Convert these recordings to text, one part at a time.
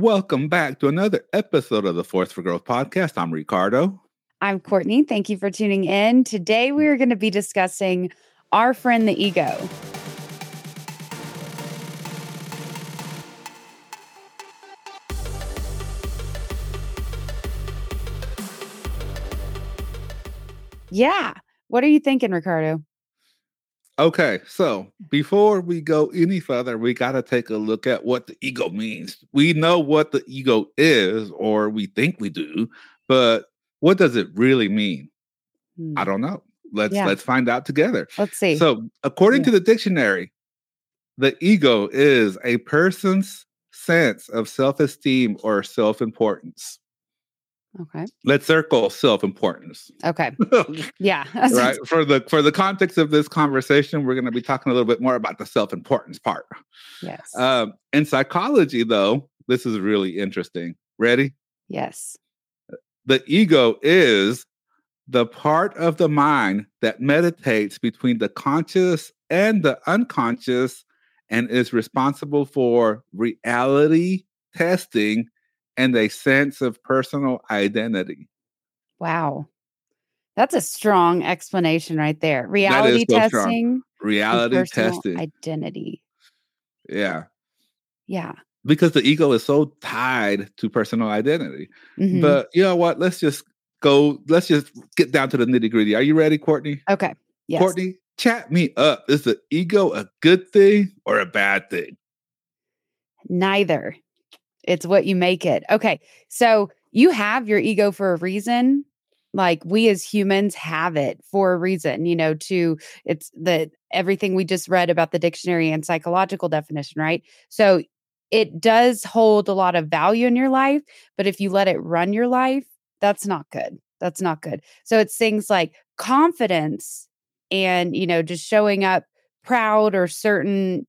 Welcome back to another episode of the Force for Growth podcast. I'm Ricardo. I'm Courtney. Thank you for tuning in. Today, we are going to be discussing our friend, the ego. Yeah. What are you thinking, Ricardo? Okay, so before we go any further, we got to take a look at what the ego means. We know what the ego is, or we think we do, but what does it really mean? Hmm. I don't know. Let's yeah. let's find out together. Let's see. So, according yeah. to the dictionary, the ego is a person's sense of self-esteem or self-importance. Okay. Let's circle self-importance. Okay. yeah. right. For the for the context of this conversation, we're going to be talking a little bit more about the self-importance part. Yes. Um, in psychology, though, this is really interesting. Ready? Yes. The ego is the part of the mind that meditates between the conscious and the unconscious and is responsible for reality testing and a sense of personal identity. Wow. That's a strong explanation right there. Reality so testing. Strong. Reality testing. Identity. Yeah. Yeah. Because the ego is so tied to personal identity. Mm-hmm. But you know what? Let's just go, let's just get down to the nitty gritty. Are you ready, Courtney? Okay. Yes. Courtney, chat me up. Is the ego a good thing or a bad thing? Neither. It's what you make it. Okay. So you have your ego for a reason. Like we as humans have it for a reason, you know, to it's the everything we just read about the dictionary and psychological definition, right? So it does hold a lot of value in your life, but if you let it run your life, that's not good. That's not good. So it's things like confidence and, you know, just showing up proud or certain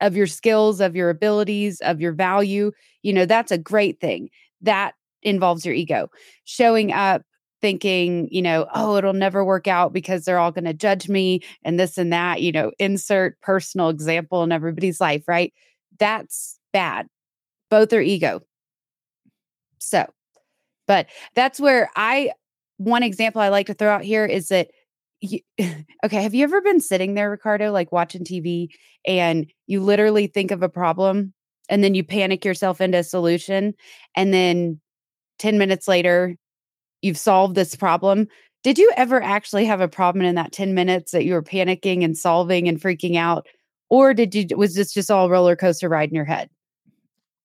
of your skills, of your abilities, of your value, you know, that's a great thing. That involves your ego. Showing up thinking, you know, oh, it'll never work out because they're all going to judge me and this and that, you know, insert personal example in everybody's life, right? That's bad. Both are ego. So, but that's where I, one example I like to throw out here is that you, okay, have you ever been sitting there, Ricardo, like watching TV and you literally think of a problem and then you panic yourself into a solution and then 10 minutes later you've solved this problem? Did you ever actually have a problem in that 10 minutes that you were panicking and solving and freaking out? Or did you was this just all roller coaster ride in your head?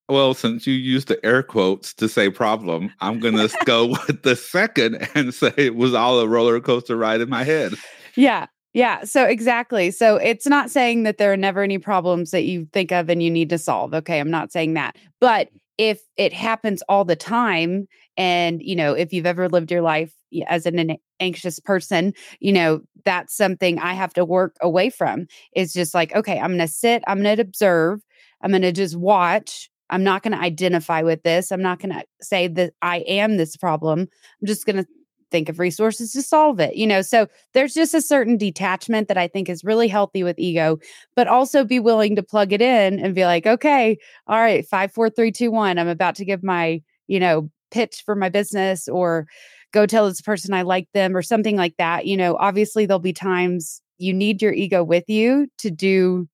Well, since you used the air quotes to say problem, I'm going to go with the second and say it was all a roller coaster ride in my head. Yeah. Yeah. So, exactly. So, it's not saying that there are never any problems that you think of and you need to solve. Okay. I'm not saying that. But if it happens all the time, and, you know, if you've ever lived your life as an anxious person, you know, that's something I have to work away from. It's just like, okay, I'm going to sit, I'm going to observe, I'm going to just watch I'm not going to identify with this. I'm not going to say that I am this problem. I'm just going to think of resources to solve it. You know, so there's just a certain detachment that I think is really healthy with ego, but also be willing to plug it in and be like, okay, all right, five, four, three, two, one. I'm about to give my, you know, pitch for my business or go tell this person I like them or something like that. You know, obviously there'll be times you need your ego with you to do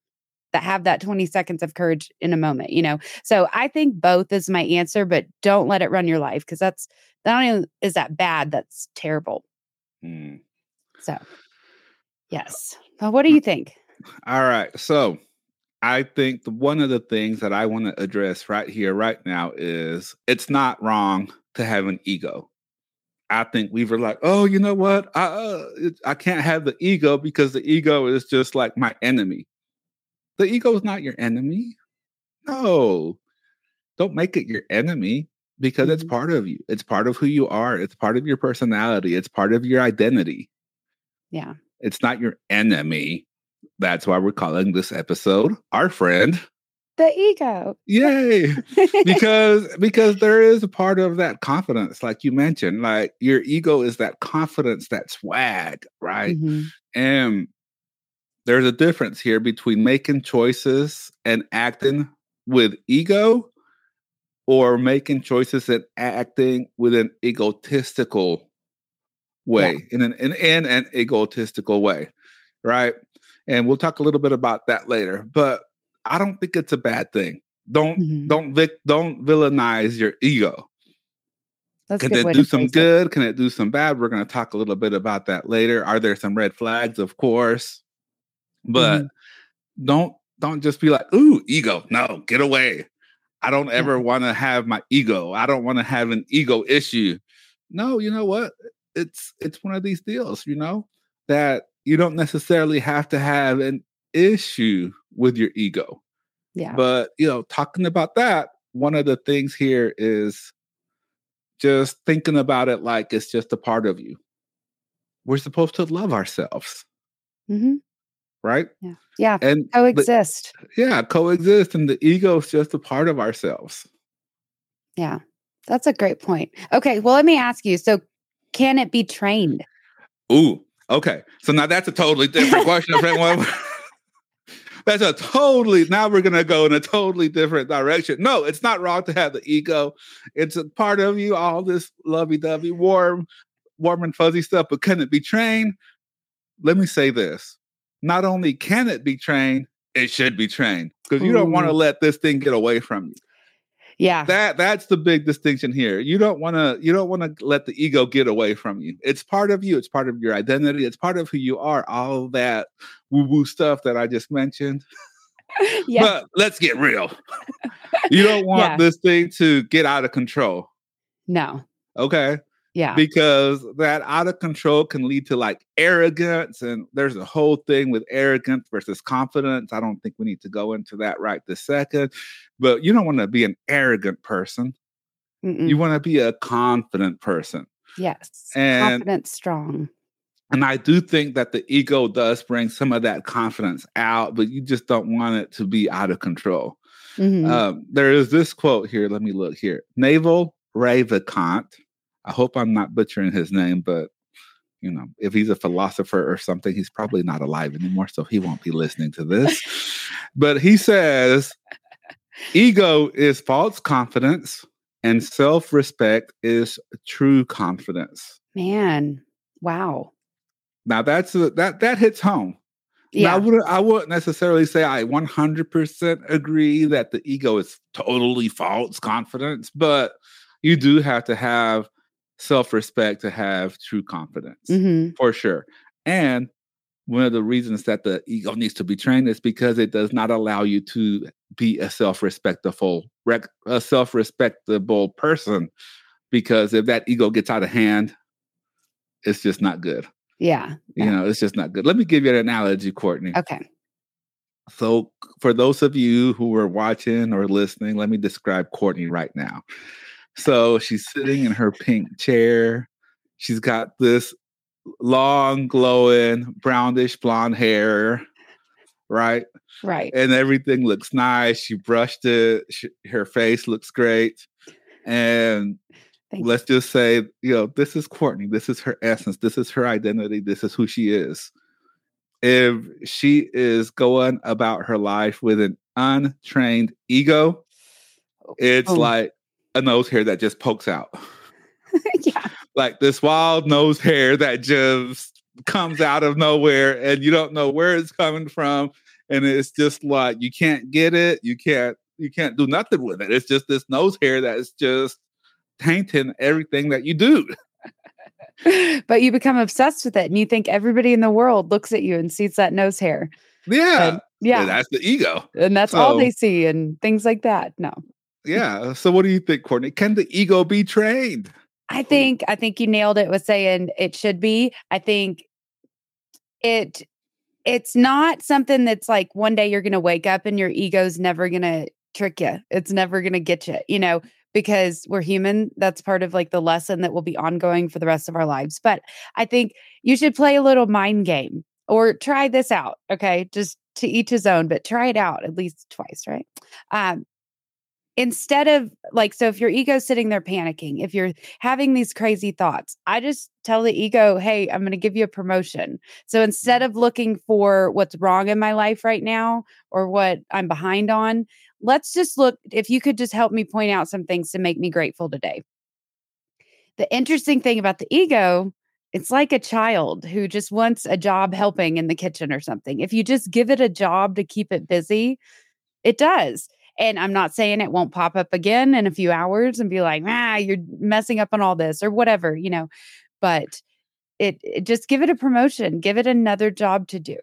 that have that 20 seconds of courage in a moment, you know? So I think both is my answer, but don't let it run your life because that's not only is that bad, that's terrible. Mm. So, yes. Well, what do you think? All right. So, I think the, one of the things that I want to address right here, right now, is it's not wrong to have an ego. I think we were like, oh, you know what? I uh, I can't have the ego because the ego is just like my enemy. The ego is not your enemy. No, don't make it your enemy because mm-hmm. it's part of you. It's part of who you are. It's part of your personality. It's part of your identity. Yeah. It's not your enemy. That's why we're calling this episode our friend. The ego. Yay. because because there is a part of that confidence, like you mentioned. Like your ego is that confidence, that swag, right? Mm-hmm. And there's a difference here between making choices and acting with ego or making choices and acting with an egotistical way yeah. in an in, in an egotistical way right? And we'll talk a little bit about that later but i don't think it's a bad thing. Don't mm-hmm. don't vic, don't villainize your ego. That's can it do some good it. can it do some bad? We're going to talk a little bit about that later. Are there some red flags? Of course but mm-hmm. don't don't just be like ooh ego no get away i don't ever yeah. want to have my ego i don't want to have an ego issue no you know what it's it's one of these deals, you know, that you don't necessarily have to have an issue with your ego. Yeah. But, you know, talking about that, one of the things here is just thinking about it like it's just a part of you. We're supposed to love ourselves. Mm-hmm. Right? Yeah. Yeah. And coexist. The, yeah, coexist. And the ego is just a part of ourselves. Yeah. That's a great point. Okay. Well, let me ask you. So, can it be trained? Ooh, okay. So now that's a totally different question. that's a totally now we're gonna go in a totally different direction. No, it's not wrong to have the ego. It's a part of you, all this lovey-dovey, warm, warm and fuzzy stuff, but can it be trained? Let me say this. Not only can it be trained, it should be trained. Because you don't want to let this thing get away from you. Yeah. That that's the big distinction here. You don't want to you don't want to let the ego get away from you. It's part of you, it's part of your identity, it's part of who you are. All that woo-woo stuff that I just mentioned. yeah. But let's get real. you don't want yeah. this thing to get out of control. No. Okay. Yeah. Because that out of control can lead to like arrogance. And there's a whole thing with arrogance versus confidence. I don't think we need to go into that right this second. But you don't want to be an arrogant person. Mm-mm. You want to be a confident person. Yes. And, confident, strong. And I do think that the ego does bring some of that confidence out, but you just don't want it to be out of control. Mm-hmm. Um, there is this quote here. Let me look here. Naval Ravikant I hope I'm not butchering his name, but you know, if he's a philosopher or something, he's probably not alive anymore, so he won't be listening to this. but he says ego is false confidence and self-respect is true confidence. Man, wow. Now that's a, that that hits home. Yeah. Now, I wouldn't I wouldn't necessarily say I 100% agree that the ego is totally false confidence, but you do have to have self respect to have true confidence mm-hmm. for sure. And one of the reasons that the ego needs to be trained is because it does not allow you to be a self-respectful a self-respectable person because if that ego gets out of hand it's just not good yeah, yeah. you know it's just not good let me give you an analogy courtney okay so for those of you who are watching or listening let me describe courtney right now so she's sitting in her pink chair. She's got this long, glowing, brownish blonde hair, right? Right. And everything looks nice. She brushed it. She, her face looks great. And Thank let's just say, you know, this is Courtney. This is her essence. This is her identity. This is who she is. If she is going about her life with an untrained ego, it's oh. like a nose hair that just pokes out. yeah. Like this wild nose hair that just comes out of nowhere and you don't know where it's coming from. And it's just like you can't get it. You can't you can't do nothing with it. It's just this nose hair that's just tainting everything that you do. but you become obsessed with it and you think everybody in the world looks at you and sees that nose hair. Yeah. And, yeah. that's the ego. And that's so, all they see and things like that. No yeah. So what do you think, Courtney? Can the ego be trained? I think I think you nailed it with saying it should be. I think it it's not something that's like one day you're going to wake up and your ego's never going to trick you. It's never going to get you, you know, because we're human. That's part of like the lesson that will be ongoing for the rest of our lives. But I think you should play a little mind game or try this out. Okay. Just to each his own, but try it out at least twice, right? Um, instead of like so if your ego's sitting there panicking if you're having these crazy thoughts i just tell the ego hey i'm going to give you a promotion so instead mm-hmm. of looking for what's wrong in my life right now or what i'm behind on let's just look if you could just help me point out some things to make me grateful today. The interesting thing about the ego, it's like a child who just wants a job helping in the kitchen or something. If you just give it a job to keep it busy, it does. And I'm not saying it won't pop up again in a few hours and be like, ah, you're messing up on all this or whatever, you know, but it, it just give it a promotion, give it another job to do,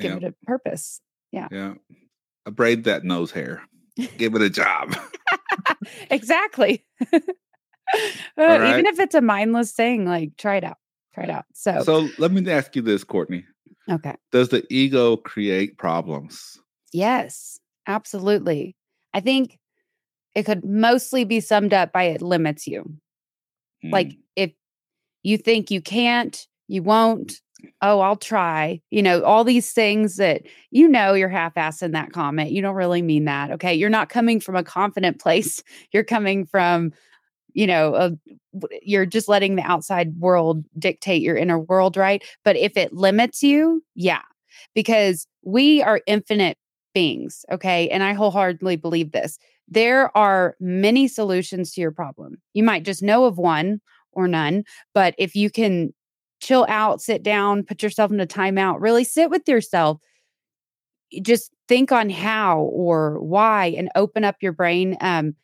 give Yeah. it a purpose. Yeah. Yeah. A braid that nose hair. Give it a job. exactly. Uh, right. Even if it's a mindless thing, like try it out. Try it out. So, So let me ask you this, Courtney. okay. Does the ego create problems? Yes, absolutely. I think it could mostly be summed up by it limits you. Like Mm, if you think you can't, you won't, oh, I'll try. You know, all these things that you know you're half assed in that comment. You don't really mean that. Okay. You're not coming from a confident place. You're coming from, you know, a, you're just letting the outside world dictate your inner world, right? But if it limits you, yeah, because we are infinite beings. Okay. And I wholeheartedly believe this. There are many solutions to your problem. You might just know of one or none, but if you can chill out, sit down, put yourself in a timeout, really sit with yourself, just think on how or why and open up your brain. Um,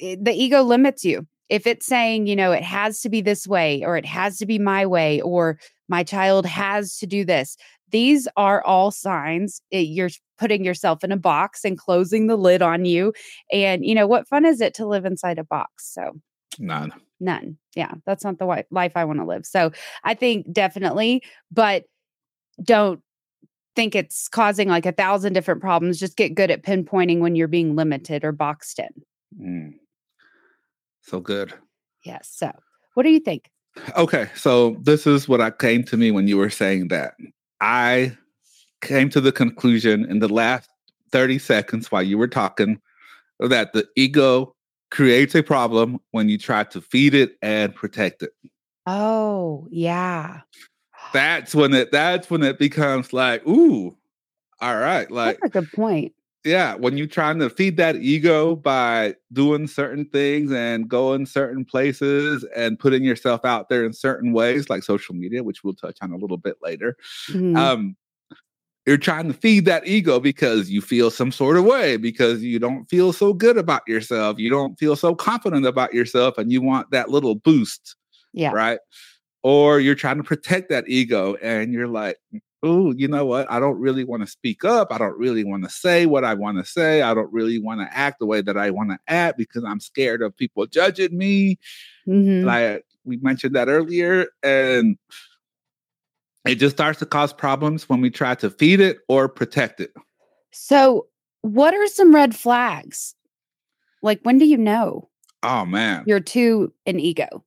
the ego limits you. If it's saying, you know, it has to be this way or it has to be my way or my child has to do this, these are all signs it, you're putting yourself in a box and closing the lid on you. And, you know, what fun is it to live inside a box? So, None. None. Yeah, that's not the life I want to live. So I think definitely, but don't think it's causing like a thousand different problems. Just get good at pinpointing when you're being limited or boxed in. Mm. So good. Yes. So what do you think? Okay, so this is what I came to me when you were saying that. I came to the conclusion in the last 30 seconds while you were talking that the ego creates a problem when you try to feed it and protect it. Oh, yeah. That's when it that's when it becomes like, ooh, all right, like That's a good point. Yeah, when you're trying to feed that ego by doing certain things and going certain places and putting yourself out there in certain ways, like social media, which we'll touch on a little bit later. Mhm. Um, you're trying to feed that ego because you feel some sort of way, because you don't feel so good about yourself, you don't feel so confident about yourself, and you want that little boost yeah. right? Or you're trying to protect that ego and you're like, oh, you know what? I don't really want to speak up. I don't really want to say what I want to say. I don't really want to act the way that I want to act because I'm scared of people judging me. Mhm. Like we mentioned that earlier. And it just starts to cause problems when we try to feed it or protect it. So, what are some red flags? Like, when do you know Oh man. you're too an ego?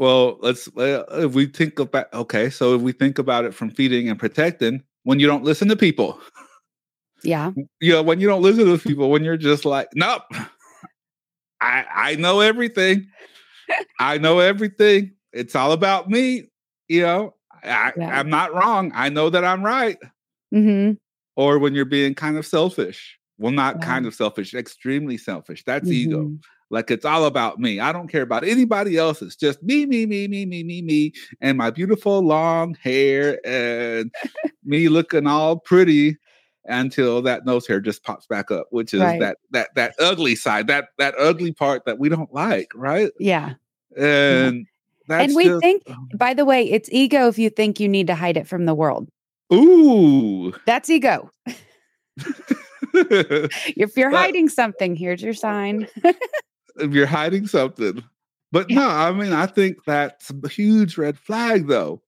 Well, let's if we think about okay, so if we think about it from feeding and protecting, when you don't listen to people. Yeah. you know, when you don't listen to people, when you're just like, nope, I I know everything. I know everything. It's all about me. You know, I, Yeah. I'm not wrong. I know that I'm right. Mm-hmm. Or when you're being kind of selfish. Well, not Yeah. kind of selfish, extremely selfish. That's ego. Like it's all about me. I don't care about anybody else. It's just me, me, me, me, me, me, me, and my beautiful long hair and me looking all pretty until that nose hair just pops back up, which is Right. that that that ugly side, that that ugly part that we don't like, right? Yeah. And that's and we just- think, uh by the way, it's ego if you think you need to hide it from the world. ooh. That's ego. If you're hiding something, here's your sign. if you're hiding something. But no, I mean, I think that's a huge red flag, though.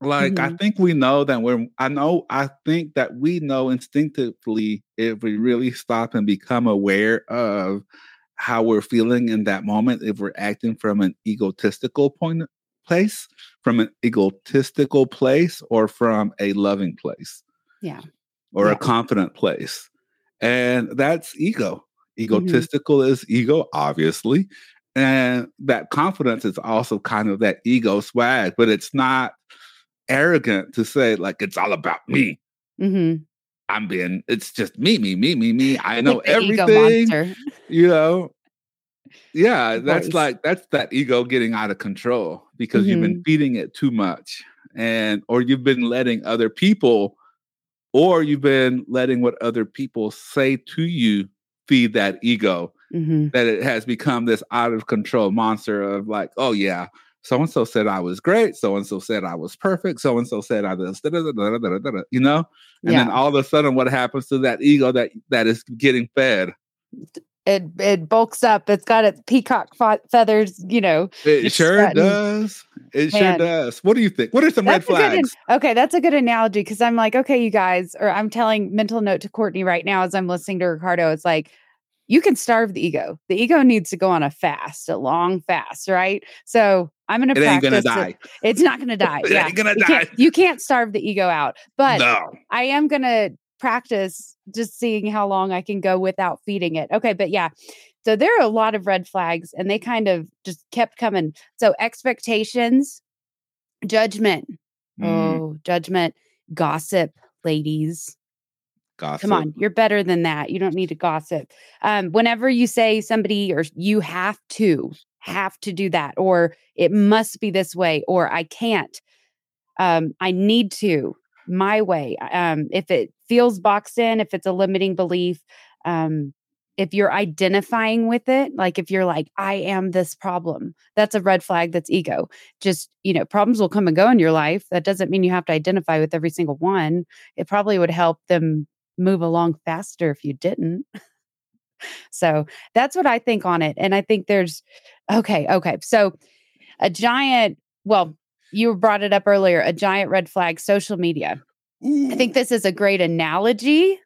Like, I Mhm. think we know that we're, I know, I think that we know instinctively if we really stop and become aware of how we're feeling in that moment, if we're acting from an egotistical point place, from an egotistical place, or from a loving place. Yeah. Or Yeah. a confident place. And that's ego. Mm-hmm. Egotistical is ego, obviously. And that confidence is also kind of that ego swag, but it's not arrogant to say, like, it's all about me. hmm I'm being it's just me, me, me, me, me. I know Like everything. You know. Yeah, that's like that's that ego getting out of control because you've been feeding it too much. And or you've been letting other people or you've been letting what other people say to you feed that ego hmm that it has become this out of control monster of like, oh yeah, so and so said I was great, so and so said I was perfect, so and so said I was, da- da- da- you know, and then all of a sudden, what happens to that ego that that is getting fed? It it bulks up. It's got its peacock fe- feathers. You know. It sure gotten- does. It sure does. What do you think? What are some red That's good flags? okay, that's a good analogy because I'm like, okay, you guys, or I'm telling mental note to Courtney right now as I'm listening to Ricardo. It's like you can starve the ego. The ego needs to go on a fast, a long fast, right? So I'm gonna It ain't practice. gonna it. It's not gonna die. It yeah, ain't gonna you can't, die. you can't starve the ego out, but no. I am gonna practice just seeing how long I can go without feeding it. Okay, but yeah. So there are a lot of red flags and they kind of just kept coming. So expectations, judgment. Mm, Oh, judgment, gossip, ladies. gossip. Come on, you're better than that. You don't need to gossip. Um, whenever you say somebody or you have to, have to do that, or it must be this way, or I can't, um, I need to, my way. Um, if it feels boxed in, if it's a limiting belief, um, if you're identifying with it, like if you're like, I am this problem, that's a red flag. That's ego. Just, you know, problems will come and go in your life. That doesn't mean you have to identify with every single one. It probably would help them move along faster if you didn't. so that's what I think on it. And I think there's, okay, okay. So a giant, well, you brought it up earlier, a giant red flag, social media. I think this is a great analogy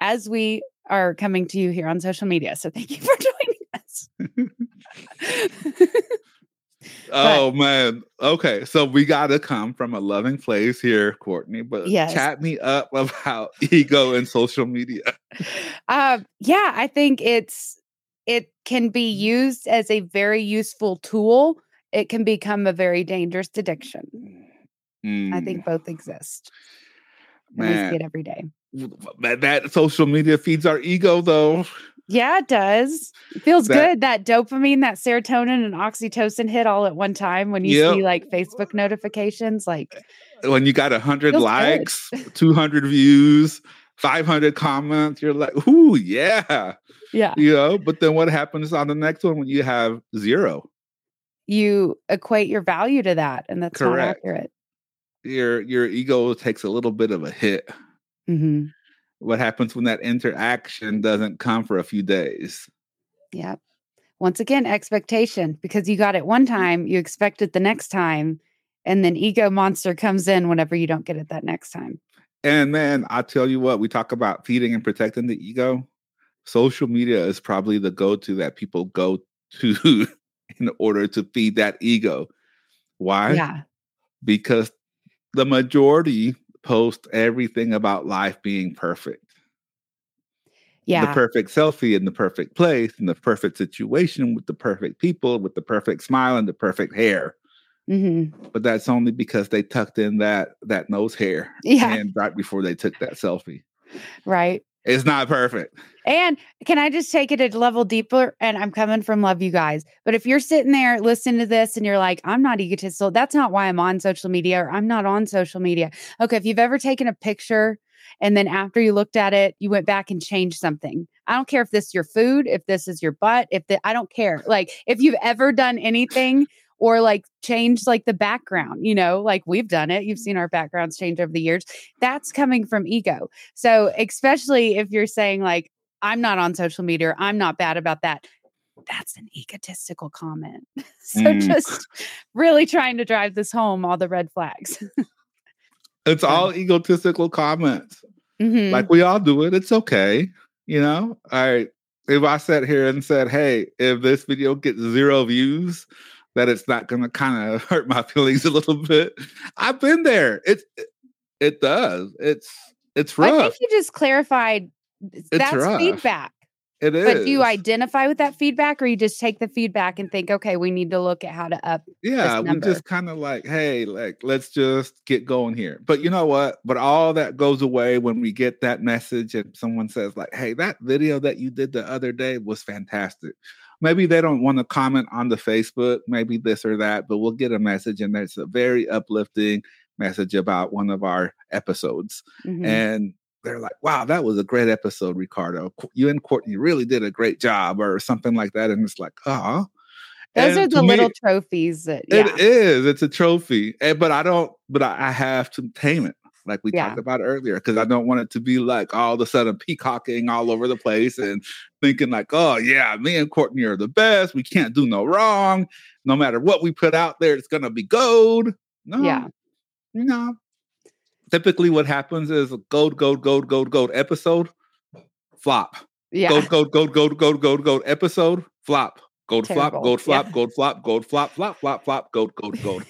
as we are coming to you here on social media. So thank you for joining us. Oh man. Okay. So we gotta come from a loving place here, Courtney. But Yes. chat me up about ego and social media. uh, yeah, I think it's it can be used as a very useful tool. It can become a very dangerous addiction. I Mm, think both exist. And we see it every day. that, that social media feeds our ego though. Yeah, it does. It feels That- good. That dopamine, that serotonin and oxytocin hit all at one time when you see like Facebook notifications. Like, When you got a hundred Feels good. likes, two hundred views, five hundred comments, you're like, ooh, yeah. yeah, You know, but then what happens on the next one when you have zero? You equate your value to that, and that's Correct. not accurate. Your your ego takes a little bit of a hit. hmm What happens when that interaction doesn't come for a few days? Yep. Once again, expectation because you got it one time, you expect it the next time, and then ego monster comes in whenever you don't get it that next time. And then I tell you what, we talk about feeding and protecting the ego. Social media is probably the go-to that people go to in order to feed that ego. Why? Yeah. Because the majority post everything about life being perfect. Yeah. The perfect selfie in the perfect place, in the perfect situation with the perfect people, with the perfect smile and the perfect hair. hmm But that's only because they tucked in that that nose hair Yeah. and right before they took that selfie. Right. It's not perfect. And can I just take it a level deeper? And I'm coming from love you guys. But if you're sitting there listening to this and you're like, I'm not egotistical, that's not why I'm on social media or I'm not on social media. Okay. If you've ever taken a picture and then after you looked at it, you went back and changed something. I don't care if this is your food, if this is your butt, if the, I don't care. Like if you've ever done anything or like change like the background, you know, like we've done it. You've seen our backgrounds change over the years. That's coming from ego. So, especially if you're saying, like, I'm not on social media, I'm not bad about that, that's an egotistical comment. so, Mm. just really trying to drive this home, all the red flags. It's all egotistical comments. Mhm. Like we all do it. It's okay. You know, all right. If I sat here and said, hey, if this video gets zero views, that it's not going to kind of hurt my feelings a little bit. I've been there. It, it, does. It's, it's I rough. think you just clarified th- that's rough. feedback. It is. But do you identify with that feedback or you just take the feedback and think, okay, we need to look at how to up? Yeah, we just kind of like, hey, like, let's just get going here. But you know what? But all that goes away when we get that message and someone says, like, hey, that video that you did the other day was fantastic. Maybe they don't want to comment on the Facebook, maybe this or that, but we'll get a message and there's a very uplifting message about one of our episodes. Mm-hmm. And they're like, wow, that was a great episode, Ricardo. You and Courtney really did a great job, or something like that. And it's like, oh. Those and are the me, little trophies that yeah. it is. It's a trophy. And, eh, but I don't, but I, I have to tame it like we yeah. talked about earlier, because I don't want it to be like all of a sudden peacocking all over the place and thinking like, oh yeah, me and Courtney are the best. We can't do no wrong. No matter what we put out there, it's gonna be gold. No, yeah, no, typically what happens is a gold, gold, gold, gold, gold episode, flop. Yeah. Gold, gold, gold, gold, gold, gold, gold episode, flop. Gold Terrible. flop, gold flop, yeah. gold flop, gold flop, flop, flop, flop, gold, gold, gold.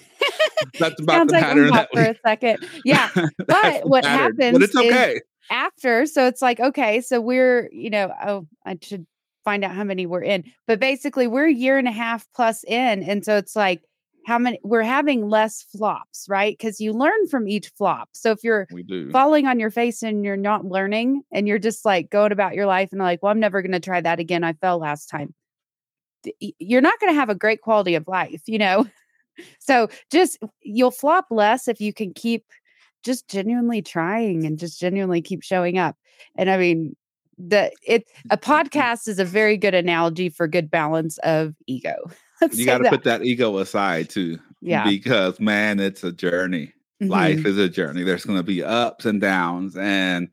That's about Sounds the like pattern that we... for a second. Yeah. But what happens but it's okay. after, so it's like, okay, so we're, you know, oh, I should find out how many we're in. But basically we're a year and a half plus in. And so it's like how many we're having less flops, right? Because you learn from each flop. So if you're falling on your face and you're not learning and you're just like going about your life and like, well, I'm never going to try that again. I fell last time. You're not going to have a great quality of life, you know? So just you'll flop less if you can keep just genuinely trying and just genuinely keep showing up. And I mean, the it a podcast is a very good analogy for good balance of ego. you got to put that ego aside too. Yeah. Because man, it's a journey. Mm-hmm. Life is a journey. There's going to be ups and downs. And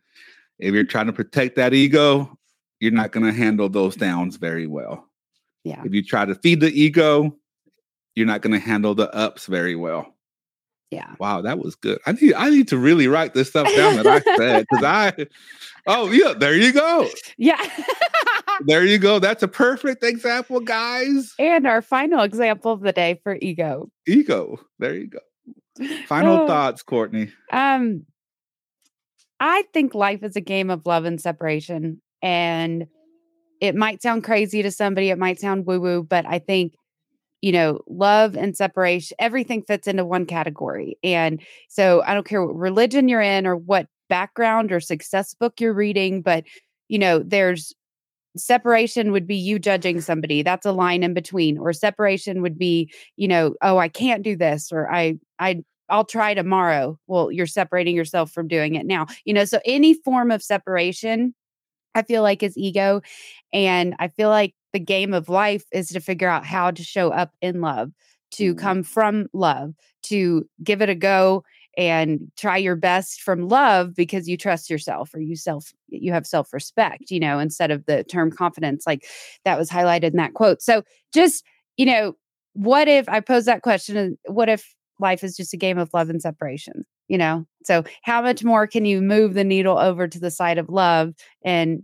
if you're trying to protect that ego, you're not going to handle those downs very well. Yeah. If you try to feed the ego, you're not going to handle the ups very well. Yeah. Wow, that was good. I need I need to really write this stuff down that I said because I oh yeah, there you go. Yeah. there you go. That's a perfect example, guys. And our final example of the day for ego. Ego. There you go. Final oh, thoughts, Courtney. Um I think life is a game of love and separation. And it might sound crazy to somebody, it might sound woo-woo, but I think you know, love and separation, everything fits into one category. And so I don't care what religion you're in or what background or success book you're reading, but, you know, there's separation would be you judging somebody. That's a line in between. Or separation would be, you know, oh, I can't do this or I, I, I'll try tomorrow. Well, you're separating yourself from doing it now. You know, so any form of separation I feel like is ego. And I feel like the game of life is to figure out how to show up in love, to mm. come from love, to give it a go and try your best from love because you trust yourself or you self you have self-respect, you know, instead of the term confidence like that was highlighted in that quote. So just, you know, what if I pose that question what if life is just a game of love and separation? You know? So how much more can you move the needle over to the side of love and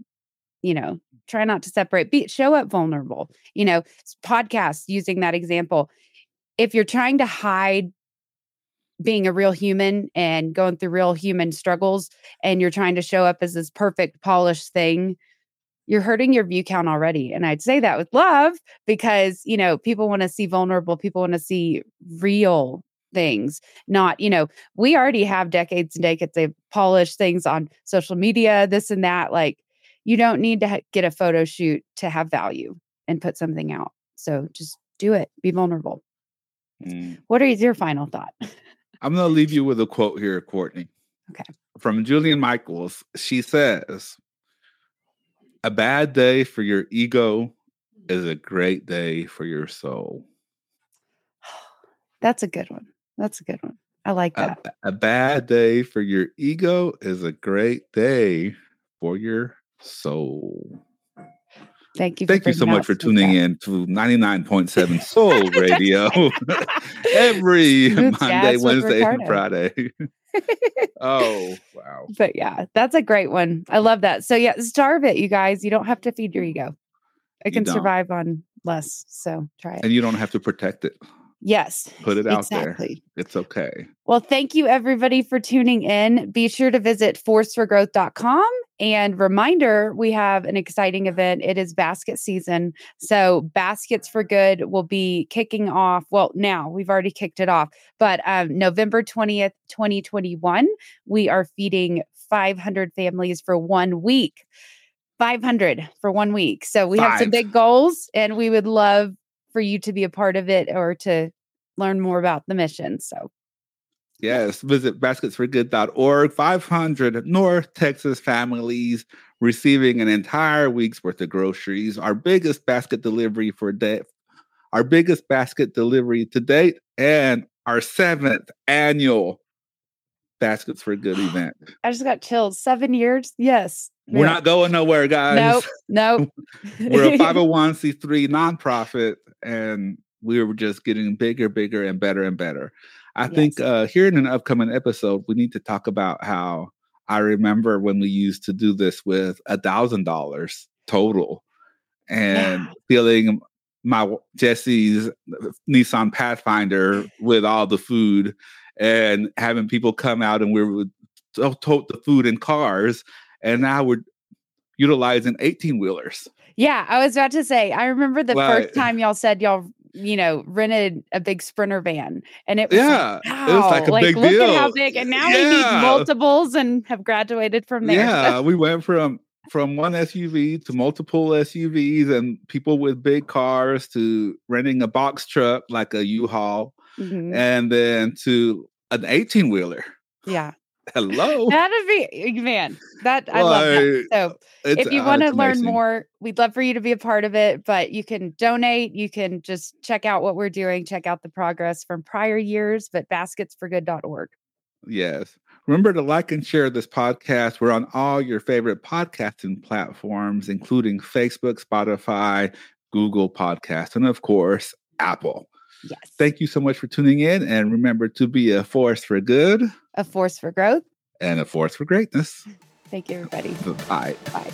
you know try not to separate be show up vulnerable you know podcast using that example. If you're trying to hide being a real human and going through real human struggles and you're trying to show up as this perfect polished thing you're hurting your view count already and i'd say that with love because you know people want to see vulnerable people want to see real things not you know we already have decades and decades of polished things on social media this and that like you don't need to ha- get a photo shoot to have value and put something out so just do it be vulnerable. Mm. what is your final thought? I'm going to leave you with a quote here courtney. Okay. From Jillian Michaels she says a bad day for your ego is a great day for your soul. That's a good one. That's a good one. I like that. A, a, bad day for your ego is a great day for your soul. Thank you. Thank you so much for tuning in to 99.7 Soul Radio every Monday, Wednesday, and Friday. oh, wow. But yeah, that's a great one. I love that. So yeah, starve it, you guys. You don't have to feed your ego. It can survive on less. So try it. And you don't have to protect it. Yes. Put it out exactly. there. It's okay. Well, thank you everybody for tuning in. Be sure to visit forceforgrowth.com and reminder, we have an exciting event. It is basket season. So, Baskets for Good will be kicking off. Well, now we've already kicked it off, but um, November 20th, 2021, we are feeding 500 families for one week. 500 for one week. So, we Five. have some big goals, and we would love for you to be a part of it or to learn more about the mission. So, Yes, visit basketsforgood.org. 500 North Texas families receiving an entire week's worth of groceries. Our biggest basket delivery for day, our biggest basket delivery to date, and our seventh annual Baskets for a Good event. I just got chills. Seven years? Yes. We're yeah. not going nowhere, guys. Nope. Nope. We're a 501c3 nonprofit, and we were just getting bigger, bigger, and better and better. I yes. think uh, here in an upcoming episode, we need to talk about how I remember when we used to do this with a thousand dollars total, and yeah. feeling my Jesse's uh, Nissan Pathfinder with all the food, and having people come out and we would tote the food in cars, and now we're utilizing 18 wheelers. Yeah, I was about to say, I remember the first time y'all said y'all you know, rented a big sprinter van. And it was yeah, like, wow, it was like a like, big look deal. at how big. And now yeah. we need multiples and have graduated from there. Yeah, we went from from one SUV to multiple SUVs and people with big cars to renting a box truck like a U-Haul mm-hmm. and then to an 18 wheeler. Yeah. Hello. That'd be eh, man. That I love that. So if you ah, want to learn more, we'd love for you to be a part of it. But you can donate. You can just check out what we're doing. Check out the progress from prior years. But basketsforgood.org. Yes. Remember to like and share this podcast. We're on all your favorite podcasting platforms, including Facebook, Spotify, Google Podcasts, and of course, Apple. Yes. Thank you so much for tuning in. And remember to be a force for good, a force for growth, and a force for greatness. Thank you, everybody. Bye. Bye.